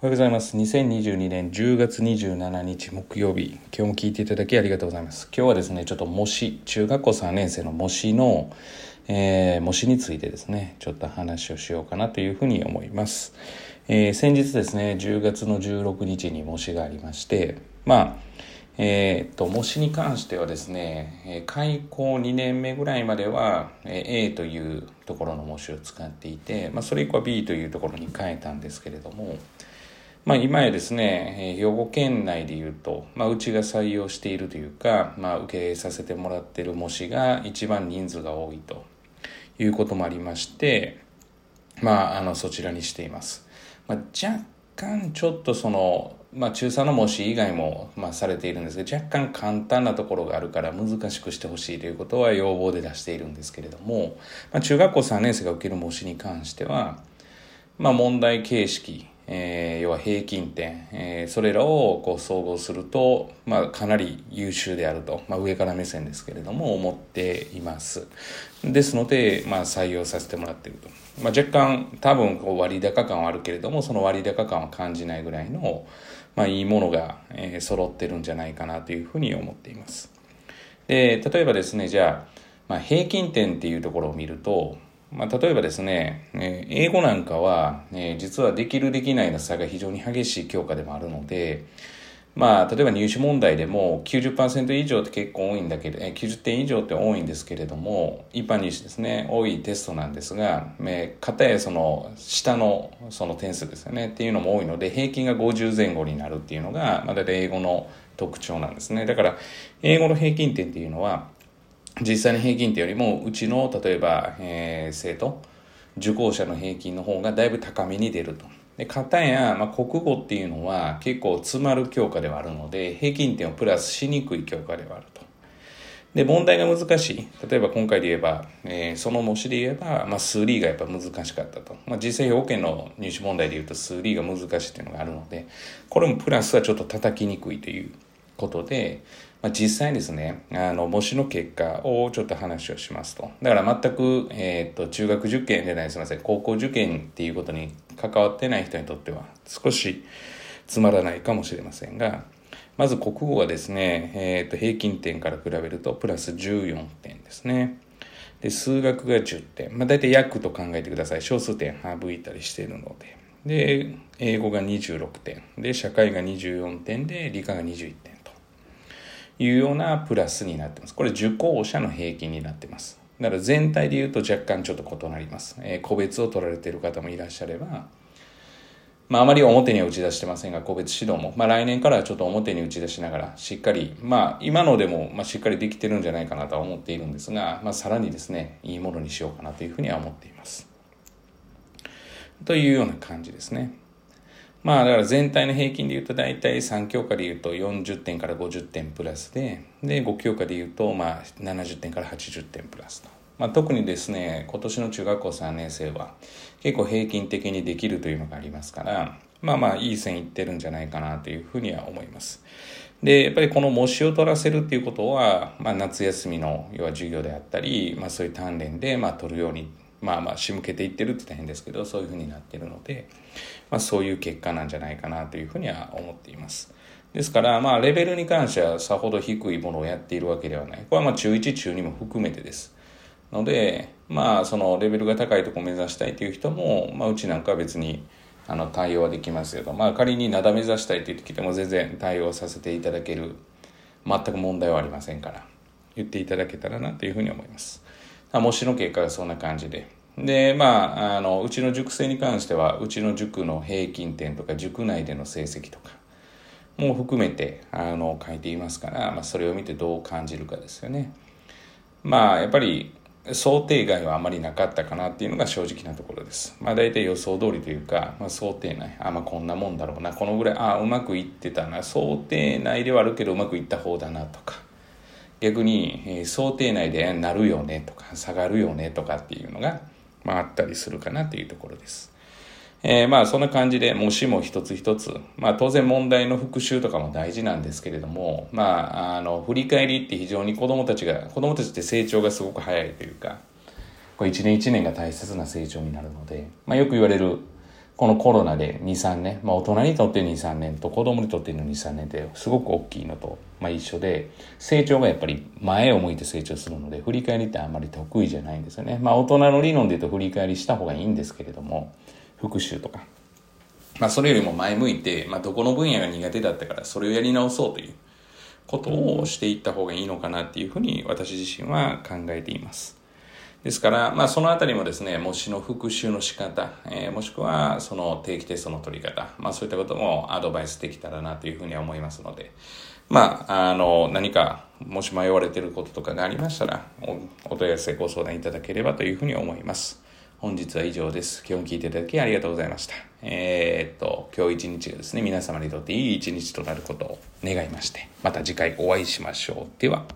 おはようございます。2022年10月27日木曜日、今日も聞いていただきありがとうございます。今日はですね、ちょっと模試、中学校3年生の模試の、えー、模試についてですね、ちょっと話をしようかなというふうに思います。えー、先日ですね、10月の16日に模試がありまして、まあ、えー、っと、模試に関してはですね、開校2年目ぐらいまでは A というところの模試を使っていて、まあ、それ以降は B というところに変えたんですけれども、まあ、今やですね、兵庫県内でいうと、まあ、うちが採用しているというか、まあ、受けさせてもらってる模試が一番人数が多いということもありまして、まあ、あの、そちらにしています。まあ、若干ちょっとその、まあ、中3の模試以外も、まあ、されているんですが、若干簡単なところがあるから難しくしてほしいということは要望で出しているんですけれども、まあ、中学校3年生が受ける模試に関しては、まあ、問題形式、えー、要は平均点、えー、それらをこう総合すると、まあ、かなり優秀であると、まあ、上から目線ですけれども思っています。ですので、まあ、採用させてもらっていると、まあ、若干多分こう割高感はあるけれどもその割高感は感じないぐらいの、まあ、いいものが、えー、揃ってるんじゃないかなというふうに思っています。で例えばですねじゃあ、まあ、平均点っていうところを見るとまあ、例えばですね、え英語なんかは、え実はできるできないの差が非常に激しい教科でもあるので、まあ、例えば入試問題でも90%以上って結構多いんだけど、え90点以上って多いんですけれども、一般入試ですね、多いテストなんですが、えかたやその下のその点数ですよねっていうのも多いので、平均が50前後になるっていうのが、まあ、大体英語の特徴なんですね。だから、英語の平均点っていうのは、実際の平均点よりもうちの例えば、えー、生徒受講者の平均の方がだいぶ高めに出ると。で、方や、まあ、国語っていうのは結構詰まる教科ではあるので、平均点をプラスしにくい教科ではあると。で、問題が難しい。例えば今回で言えば、えー、その模試で言えば、まあ、数理がやっぱ難しかったと。まあ、実際、要件の入試問題で言うと数理が難しいっていうのがあるので、これもプラスはちょっと叩きにくいということで、まあ、実際ですね、あの、模試の結果をちょっと話をしますと。だから全く、えっ、と、中学受験でない、すみません、高校受験っていうことに関わってない人にとっては少しつまらないかもしれませんが、まず国語はですね、えっ、と、平均点から比べるとプラス14点ですね。で、数学が10点。まあ、大体約と考えてください。小数点省いたりしているので。で、英語が26点。で、社会が24点で、理科が21点。いうようなプラスになってます。これ受講者の平均になってます。だから全体で言うと若干ちょっと異なります。えー、個別を取られている方もいらっしゃれば、まああまり表には打ち出してませんが、個別指導も、まあ来年からはちょっと表に打ち出しながら、しっかり、まあ今のでも、まあしっかりできてるんじゃないかなとは思っているんですが、まあさらにですね、いいものにしようかなというふうには思っています。というような感じですね。まあだから全体の平均で言うと大体3教科で言うと40点から50点プラスで、で5教科で言うとまあ70点から80点プラスと。まあ、特にですね、今年の中学校3年生は結構平均的にできるというのがありますから、まあまあいい線いってるんじゃないかなというふうには思います。で、やっぱりこの模試を取らせるっていうことは、まあ夏休みの要は授業であったり、まあそういう鍛錬でまあ取るようにまあまあ仕向けていってるって大変ですけどそういうふうになってるので、まあ、そういう結果なんじゃないかなというふうには思っています。ですからまあレベルに関してはさほど低いものをやっているわけではない。これはまあ中1中2も含めてです。のでまあそのレベルが高いとこ目指したいという人も、まあ、うちなんかは別にあの対応はできますけどまあ仮に灘目指したいと言ってきても全然対応させていただける全く問題はありませんから言っていただけたらなというふうに思います。模試の結果がそんな感じで。で、まあ、あの、うちの塾生に関しては、うちの塾の平均点とか、塾内での成績とか、も含めて、あの、書いていますから、まあ、それを見てどう感じるかですよね。まあ、やっぱり、想定外はあまりなかったかなっていうのが正直なところです。まあ大体予想通りというか、まあ想定内。あ、まあこんなもんだろうな。このぐらい、あ、うまくいってたな。想定内ではあるけどうまくいった方だなとか。逆に、えー、想定内でなるよねとか下がるよねとかっていうのが、まあ、あったりするかなというところです。えー、まあそんな感じで模試も一つ一つ、まあ当然問題の復習とかも大事なんですけれども、まああの振り返りって非常に子供たちが、子供たちって成長がすごく早いというか、これ一年一年が大切な成長になるので、まあよく言われるこのコロナで2、3年、まあ大人にとって2、3年と子供にとっての2、3年ってすごく大きいのと、まあ一緒で、成長がやっぱり前を向いて成長するので、振り返りってあんまり得意じゃないんですよね。まあ大人の理論で言うと振り返りした方がいいんですけれども、復習とか。まあそれよりも前向いて、まあどこの分野が苦手だったからそれをやり直そうということをしていった方がいいのかなっていうふうに私自身は考えています。ですから、まあ、そのあたりもですね、模試の復習の仕方、えー、もしくはその定期テストの取り方、まあ、そういったこともアドバイスできたらなというふうには思いますので、まあ、あの、何か、もし迷われていることとかがありましたらお、お問い合わせご相談いただければというふうに思います。本日は以上です。今日も聞いていただきありがとうございました。えー、っと、今日一日がですね、皆様にとっていい一日となることを願いまして、また次回お会いしましょう。では。